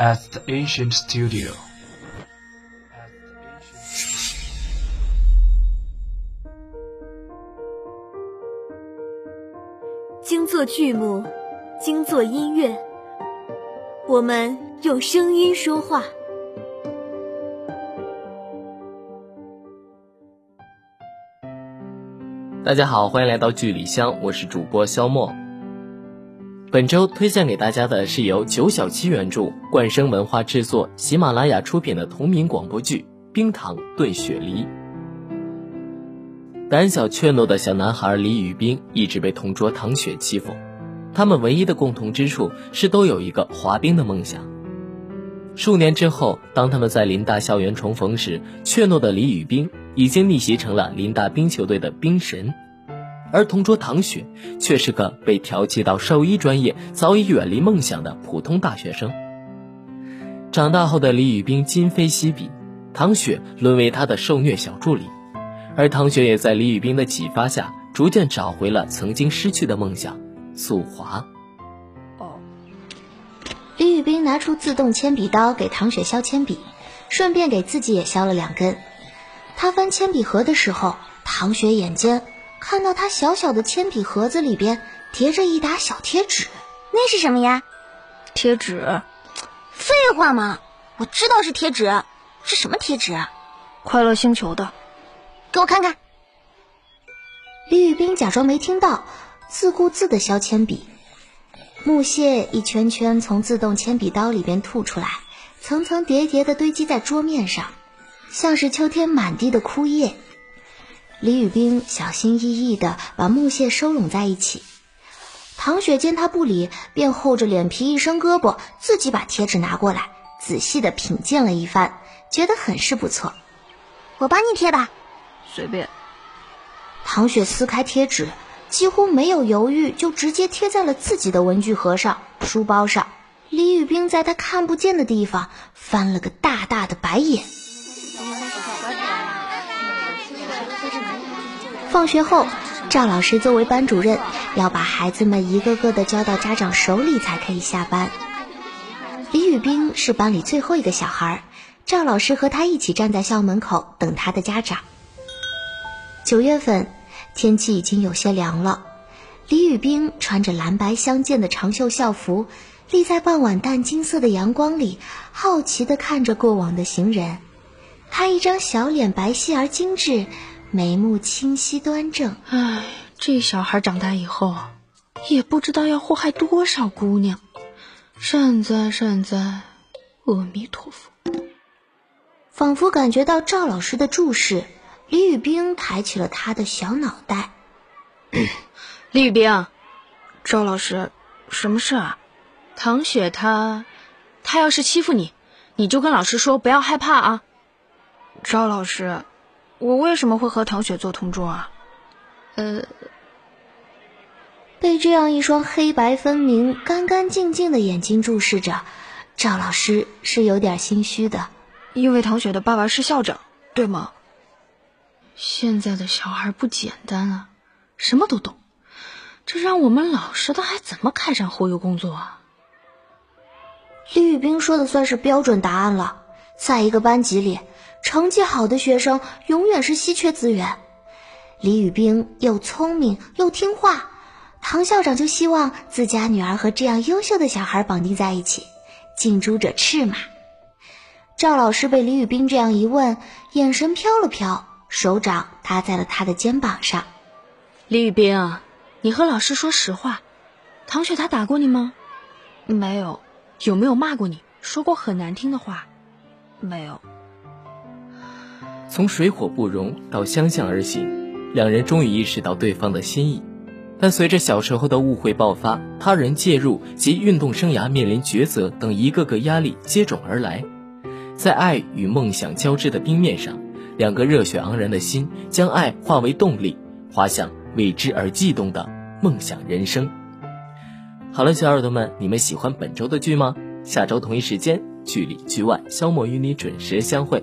at the ancient studio. 精作剧目，精作音乐，我们用声音说话。大家好，欢迎来到剧里香，我是主播肖墨。本周推荐给大家的是由九小七原著、冠生文化制作、喜马拉雅出品的同名广播剧《冰糖炖雪梨》。胆小怯懦的小男孩李宇冰一直被同桌唐雪欺负，他们唯一的共同之处是都有一个滑冰的梦想。数年之后，当他们在林大校园重逢时，怯懦的李宇冰已经逆袭成了林大冰球队的冰神。而同桌唐雪却是个被调剂到兽医专业、早已远离梦想的普通大学生。长大后的李宇冰今非昔比，唐雪沦为他的受虐小助理，而唐雪也在李宇冰的启发下，逐渐找回了曾经失去的梦想——速滑。哦，李宇冰拿出自动铅笔刀给唐雪削铅笔，顺便给自己也削了两根。他翻铅笔盒的时候，唐雪眼尖。看到他小小的铅笔盒子里边叠着一沓小贴纸，那是什么呀？贴纸？废话嘛，我知道是贴纸，是什么贴纸？快乐星球的，给我看看。李宇冰假装没听到，自顾自的削铅笔，木屑一圈圈从自动铅笔刀里边吐出来，层层叠叠的堆积在桌面上，像是秋天满地的枯叶。李宇冰小心翼翼地把木屑收拢在一起。唐雪见他不理，便厚着脸皮一伸胳膊，自己把贴纸拿过来，仔细地品鉴了一番，觉得很是不错。我帮你贴吧，随便。唐雪撕开贴纸，几乎没有犹豫，就直接贴在了自己的文具盒上、书包上。李宇冰在他看不见的地方翻了个大大的白眼。放学后，赵老师作为班主任，要把孩子们一个个的交到家长手里才可以下班。李宇冰是班里最后一个小孩，赵老师和他一起站在校门口等他的家长。九月份，天气已经有些凉了。李宇冰穿着蓝白相间的长袖校服，立在傍晚淡金色的阳光里，好奇地看着过往的行人。他一张小脸白皙而精致。眉目清晰端正，唉，这小孩长大以后，也不知道要祸害多少姑娘。善哉善哉，阿弥陀佛。仿佛感觉到赵老师的注视，李宇冰抬起了他的小脑袋。李宇冰，赵老师，什么事啊？唐雪她，她要是欺负你，你就跟老师说，不要害怕啊。赵老师。我为什么会和唐雪做同桌啊？呃，被这样一双黑白分明、干干净净的眼睛注视着，赵老师是有点心虚的。因为唐雪的爸爸是校长，对吗？现在的小孩不简单啊，什么都懂。这让我们老实的还怎么开展忽悠工作啊？李宇冰说的算是标准答案了，在一个班级里。成绩好的学生永远是稀缺资源。李宇冰又聪明又听话，唐校长就希望自家女儿和这样优秀的小孩绑定在一起，近朱者赤嘛。赵老师被李宇冰这样一问，眼神飘了飘，手掌搭在了他的肩膀上。李宇冰，你和老师说实话，唐雪她打过你吗？没有。有没有骂过你？说过很难听的话？没有。从水火不容到相向而行，两人终于意识到对方的心意。但随着小时候的误会爆发，他人介入及运动生涯面临抉择等一个个压力接踵而来，在爱与梦想交织的冰面上，两个热血昂然的心将爱化为动力，滑向为之而悸动的梦想人生。好了，小耳朵们，你们喜欢本周的剧吗？下周同一时间，剧里剧外，肖莫与你准时相会。